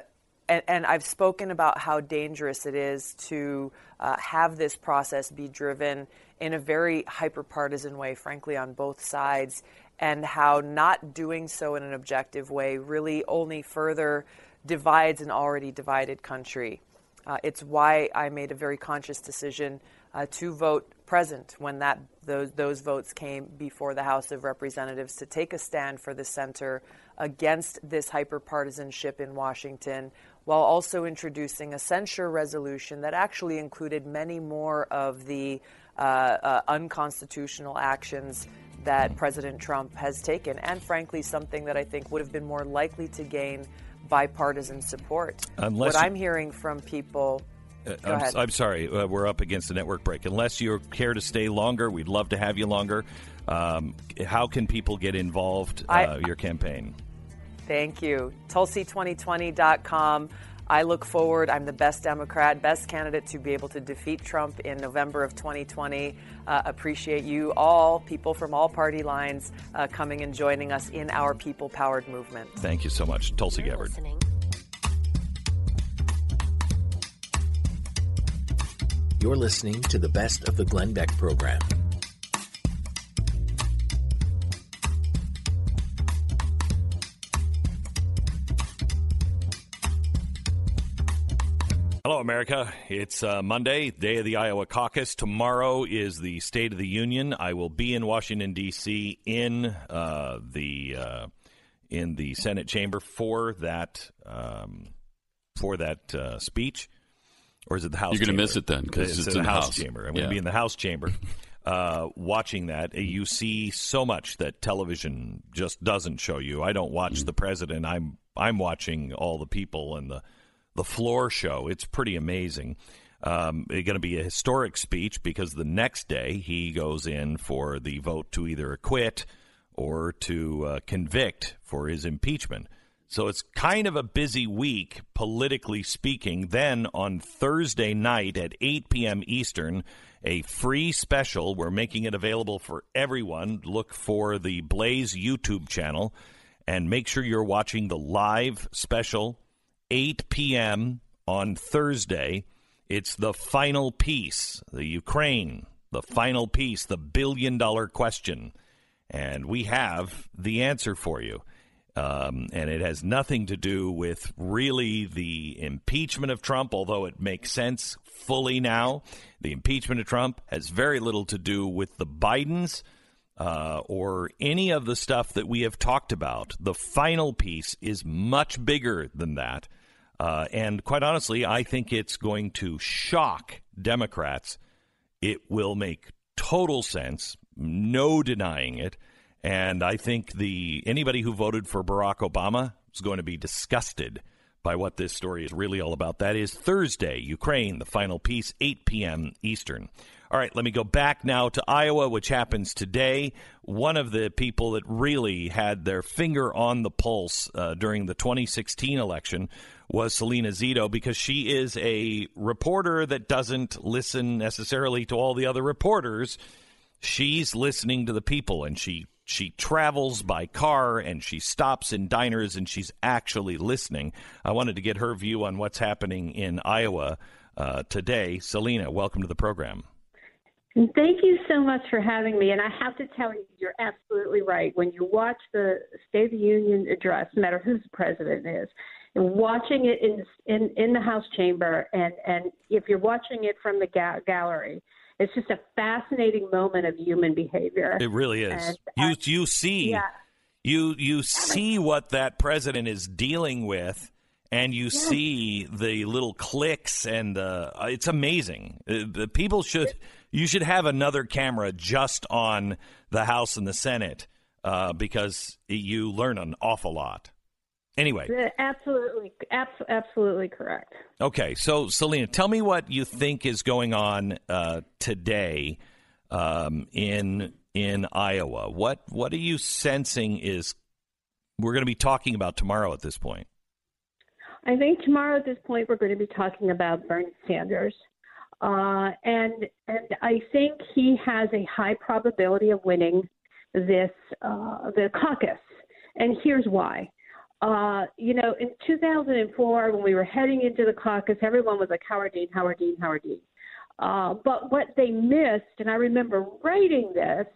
and, and, I've spoken about how dangerous it is to uh, have this process be driven in a very hyper partisan way, frankly, on both sides, and how not doing so in an objective way really only further divides an already divided country. Uh, it's why I made a very conscious decision uh, to vote present when that those, those votes came before the House of Representatives to take a stand for the center against this hyperpartisanship in Washington, while also introducing a censure resolution that actually included many more of the uh, uh, unconstitutional actions that President Trump has taken, and frankly, something that I think would have been more likely to gain bipartisan support. Unless what I'm hearing from people. Uh, I'm. I'm sorry, uh, we're up against a network break. Unless you care to stay longer, we'd love to have you longer. Um, how can people get involved? Uh, I- your campaign. Thank you. Tulsi2020.com. I look forward. I'm the best Democrat, best candidate to be able to defeat Trump in November of 2020. Uh, appreciate you all, people from all party lines, uh, coming and joining us in our people powered movement. Thank you so much, Tulsi Gabbard. Listening. You're listening to the best of the Glenn Beck program. Hello, America. It's uh, Monday, day of the Iowa caucus. Tomorrow is the State of the Union. I will be in Washington D.C. in uh, the uh, in the Senate chamber for that um, for that uh, speech, or is it the House? You're gonna miss it then because it's in in the House, House. chamber. I'm Yeah. going to be in the House chamber. Uh, watching that, you see so much that television just doesn't show you. I don't watch the president. I'm I'm watching all the people and the the floor show. It's pretty amazing. Um, it's going to be a historic speech because the next day he goes in for the vote to either acquit or to uh, convict for his impeachment. So it's kind of a busy week, politically speaking. Then on Thursday night at 8 p.m. Eastern, a free special. We're making it available for everyone. Look for the Blaze YouTube channel and make sure you're watching the live special 8 p.m. on Thursday. It's the final piece, the Ukraine the final piece, the billion dollar question. And we have the answer for you. Um, and it has nothing to do with really the impeachment of Trump, although it makes sense fully now. The impeachment of Trump has very little to do with the Bidens uh, or any of the stuff that we have talked about. The final piece is much bigger than that. Uh, and quite honestly, I think it's going to shock Democrats. It will make total sense, no denying it. And I think the anybody who voted for Barack Obama is going to be disgusted by what this story is really all about. That is Thursday, Ukraine, the final piece, 8 p.m. Eastern. All right, let me go back now to Iowa, which happens today. One of the people that really had their finger on the pulse uh, during the 2016 election was Salena Zito because she is a reporter that doesn't listen necessarily to all the other reporters. She's listening to the people and she she travels by car and she stops in diners and she's actually listening. I wanted to get her view on what's happening in Iowa uh, today. Salena, welcome to the program. Thank you so much for having me. And I have to tell you, you're absolutely right. When you watch the State of the Union address, no matter who the president is, watching it in in, in the House chamber, and and if you're watching it from the ga- gallery, it's just a fascinating moment of human behavior. It really is. And, uh, you you see yeah. you you see what that president is dealing with and you yeah. see the little clicks and uh, it's amazing. Uh, the people should you should have another camera just on the House and the Senate uh, because you learn an awful lot. Anyway, absolutely, absolutely correct. Okay, so Salena, tell me what you think is going on uh, today um, in in Iowa. What what are you sensing is we're going to be talking about tomorrow at this point? I think tomorrow at this point we're going to be talking about Bernie Sanders. Uh, and and I think he has a high probability of winning this uh, the caucus, and here's why. Uh, you know, in 2004, when we were heading into the caucus, everyone was like Howard Dean, Howard Dean, Howard Dean. Uh, but what they missed, and I remember writing this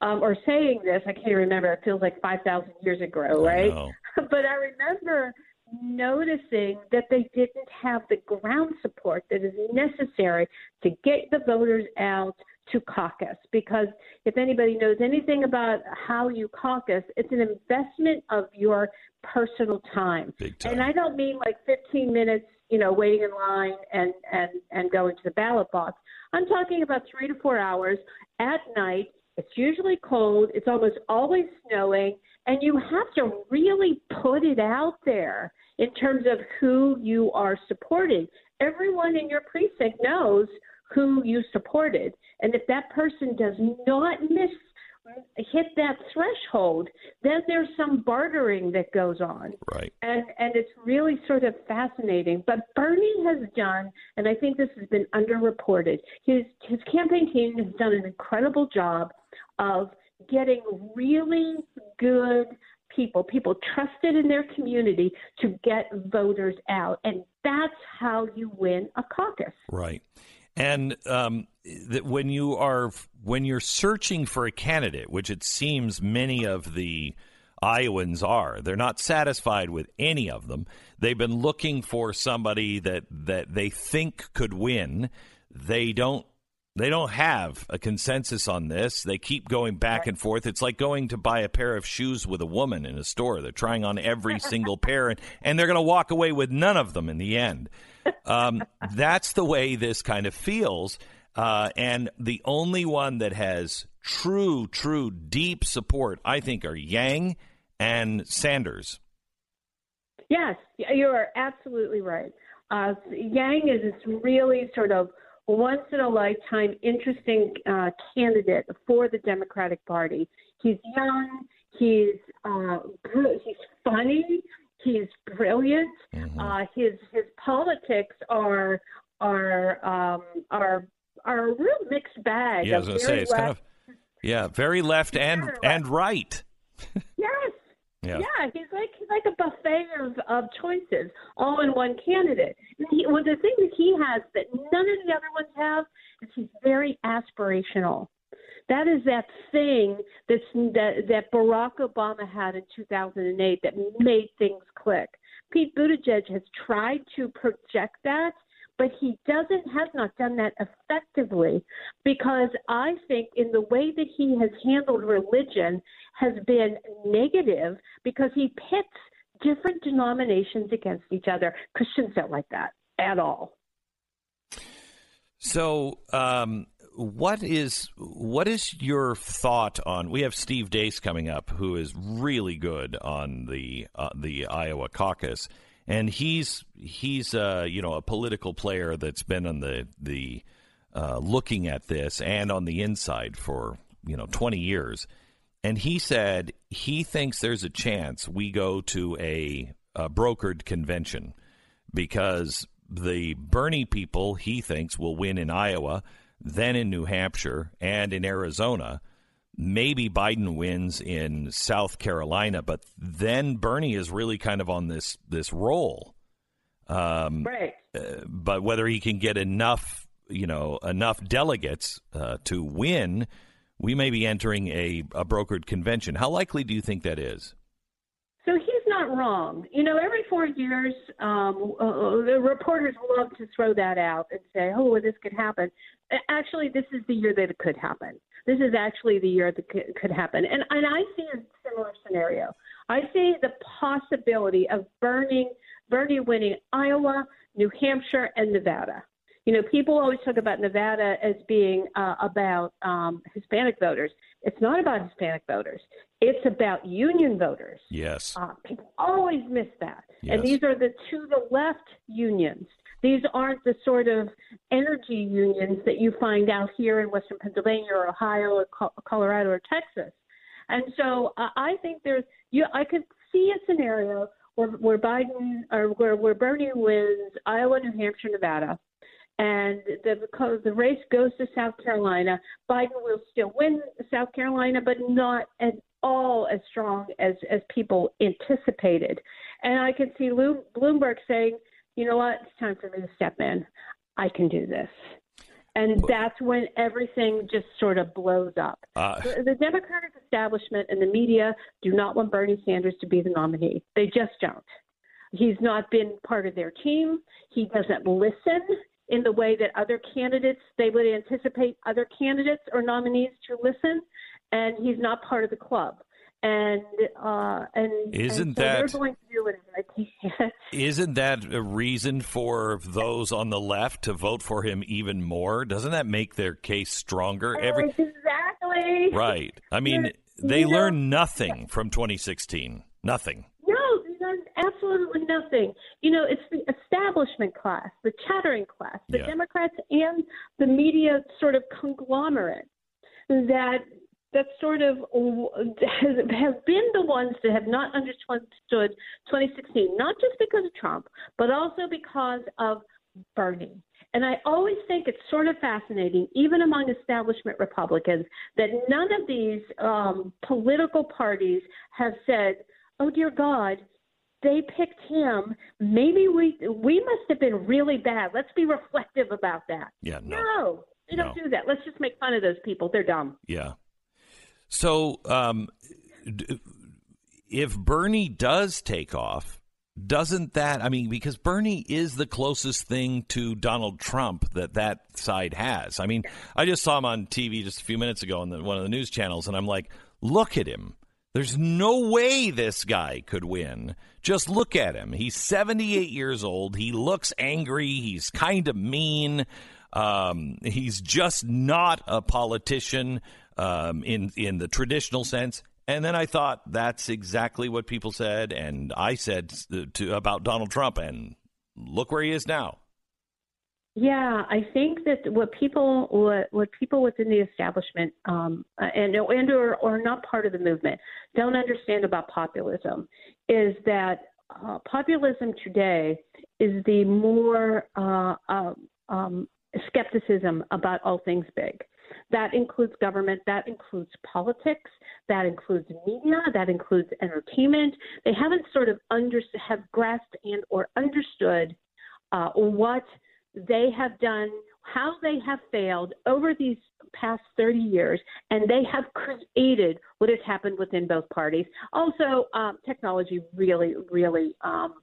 um, or saying this, I can't remember. It feels like 5,000 years ago, right? but I remember noticing that they didn't have the ground support that is necessary to get the voters out to caucus. Because if anybody knows anything about how you caucus, it's an investment of your personal time. time. And I don't mean like 15 minutes, you know, waiting in line and, and, and going to the ballot box. I'm talking about three to four hours at night. It's usually cold. It's almost always snowing and you have to really put it out there in terms of who you are supporting. Everyone in your precinct knows who you supported. And if that person does not miss hit that threshold, then there's some bartering that goes on. Right. And and it's really sort of fascinating. But Bernie has done, and I think this has been underreported, his his campaign team has done an incredible job of getting really good people, people trusted in their community to get voters out. And that's how you win a caucus. Right. And um, that when you are when you're searching for a candidate, which it seems many of the Iowans are, they're not satisfied with any of them. They've been looking for somebody that that they think could win. They don't they don't have a consensus on this. They keep going back and forth. It's like going to buy a pair of shoes with a woman in a store. They're trying on every single pair, and, and they're going to walk away with none of them in the end. Um, that's the way this kind of feels. Uh, and the only one that has true, true, deep support, I think, are Yang and Sanders. Yes, you are absolutely right. Uh, Yang is this really sort of once in a lifetime interesting uh, candidate for the Democratic Party. He's young, he's uh, he's funny, he's brilliant. Mm-hmm. Uh, his his politics are are um, are are a real mixed bag. Yeah, I was going to say it's left, kind of yeah, very left and left. and right. yes, yeah. yeah, he's like he's like a buffet of, of choices, all in one candidate. And he, well, the thing that he has that none of the other ones have is he's very aspirational. That is that thing that's that that Barack Obama had in 2008 that made things click. Pete Buttigieg has tried to project that, but he doesn't has not done that effectively because I think in the way that he has handled religion has been negative because he pits different denominations against each other. Christians don't like that at all. So, um, what is what is your thought on? We have Steve Deace coming up, who is really good on the uh, the Iowa caucus, and he's he's uh, you know a political player that's been on the the uh, looking at this and on the inside for you know twenty years, and he said he thinks there's a chance we go to a, a brokered convention because the Bernie people he thinks will win in Iowa then in New Hampshire and in Arizona. Maybe Biden wins in South Carolina, but then Bernie is really kind of on this this roll. Um, right. Uh, but whether he can get enough, you know, enough delegates uh, to win, we may be entering a, a brokered convention. How likely do you think that is? Wrong. You know, every four years, um, uh, the reporters love to throw that out and say, "Oh, well, this could happen." Actually, this is the year that it could happen. This is actually the year that it could happen, and and I see a similar scenario. I see the possibility of burning Bernie winning Iowa, New Hampshire, and Nevada. You know, people always talk about Nevada as being uh, about um, Hispanic voters. It's not about Hispanic voters. It's about union voters. Yes. Uh, people always miss that. Yes. And these are the to the left unions. These aren't the sort of energy unions that you find out here in Western Pennsylvania or Ohio or Colorado or Texas. And so uh, I think there's, you, I could see a scenario where, where Biden or where, where Bernie wins Iowa, New Hampshire, Nevada, and the the race goes to South Carolina. Biden will still win South Carolina, but not at all as strong as as people anticipated. And I can see Bloomberg saying, you know what, it's time for me to step in. I can do this. And that's when everything just sort of blows up. Uh, the, the Democratic establishment and the media do not want Bernie Sanders to be the nominee. They just don't. He's not been part of their team. He doesn't listen in the way that other candidates, they would anticipate other candidates or nominees to listen, and he's not part of the club and uh, and isn't and so that they're going to do whatever isn't that a reason for those on the left to vote for him even more? Doesn't that make their case stronger? Every exactly right. I mean, they learned nothing from 2016. Nothing. Absolutely nothing. You know, it's the establishment class, the chattering class, the yeah. Democrats and the media sort of conglomerate that that sort of has, have been the ones that have not understood 2016, not just because of Trump, but also because of Bernie. And I always think it's sort of fascinating, even among establishment Republicans, that none of these um, political parties have said, "Oh dear God, they picked him. Maybe we we must have been really bad. Let's be reflective about that." Yeah, no, no they don't do that. Let's just make fun of those people. They're dumb. Yeah, so, um, if Bernie does take off, doesn't that, I mean, because Bernie is the closest thing to Donald Trump that that side has. I mean, I just saw him on TV just a few minutes ago on the, one of the news channels, and I'm like, look at him. There's no way this guy could win. Just look at him. He's 78 years old. He looks angry. He's kind of mean. Um, he's just not a politician um, in in the traditional sense. And then I thought that's exactly what people said, and I said to, about Donald Trump, and look where he is now. Yeah, I think that what people what, what people within the establishment um, and and or, or not part of the movement don't understand about populism is that uh, populism today is the more uh, uh, um, skepticism about all things big. That includes government, that includes politics, that includes media, that includes entertainment. They haven't sort of under, have grasped and or understood uh, what they have done, how they have failed over these past 30 years, and they have created what has happened within both parties. Also, um, technology really, really um,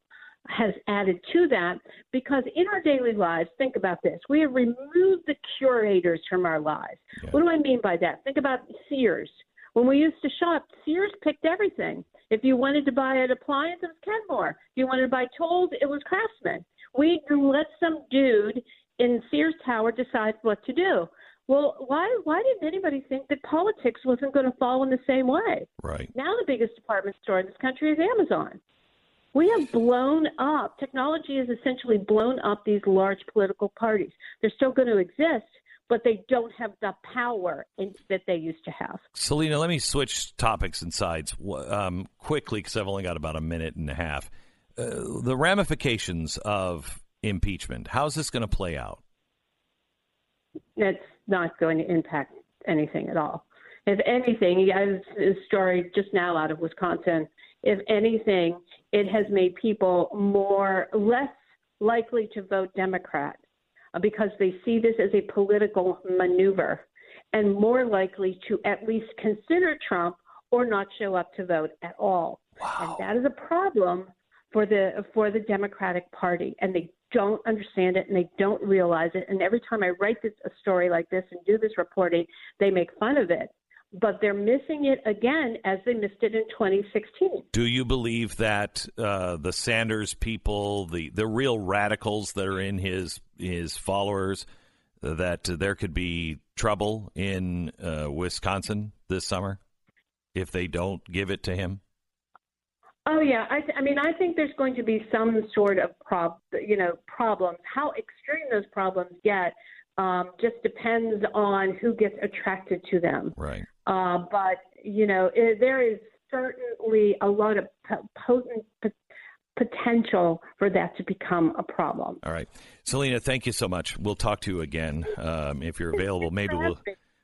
has added to that because in our daily lives, think about this we have removed the curators from our lives. Yeah. What do I mean by that? Think about Sears. When we used to shop, Sears picked everything. If you wanted to buy an appliance, it was Kenmore. If you wanted to buy tools, it was Craftsman. We let some dude in Sears Tower decide what to do. Well, why why didn't anybody think that politics wasn't going to fall in the same way? Right. Now the biggest department store in this country is Amazon. We have blown up. Technology has essentially blown up these large political parties. They're still going to exist, but they don't have the power in, that they used to have. Salena, let me switch topics and sides um, quickly because I've only got about a minute and a half. Uh, the ramifications of impeachment. How's this going to play out? It's not going to impact anything at all. If anything, I have a story just now out of Wisconsin. If anything, it has made people more less likely to vote Democrat uh, because they see this as a political maneuver and more likely to at least consider Trump or not show up to vote at all. Wow. And that is a problem for the for the Democratic Party, and they don't understand it and they don't realize it. And every time I write this, a story like this and do this reporting, they make fun of it. But they're missing it again as they missed it in 2016. Do you believe that uh, the Sanders people, the the real radicals that are in his his followers, that there could be trouble in uh, Wisconsin this summer if they don't give it to him? Oh yeah, I, th- I mean, I think there's going to be some sort of prob, you know, problems. How extreme those problems get um, just depends on who gets attracted to them. Right. Uh, but you know, it, there is certainly a lot of p- potent potential for that to become a problem. All right, Salena, thank you so much. We'll talk to you again um, if you're available. Maybe we'll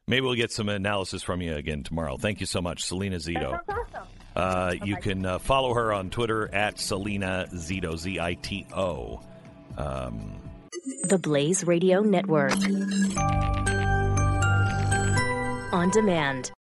maybe we'll get some analysis from you again tomorrow. Thank you so much, Salena Zito. Awesome. Uh, you can uh, follow her on Twitter at Salena Zito, Z I T O. Um, the Blaze Radio Network. On demand.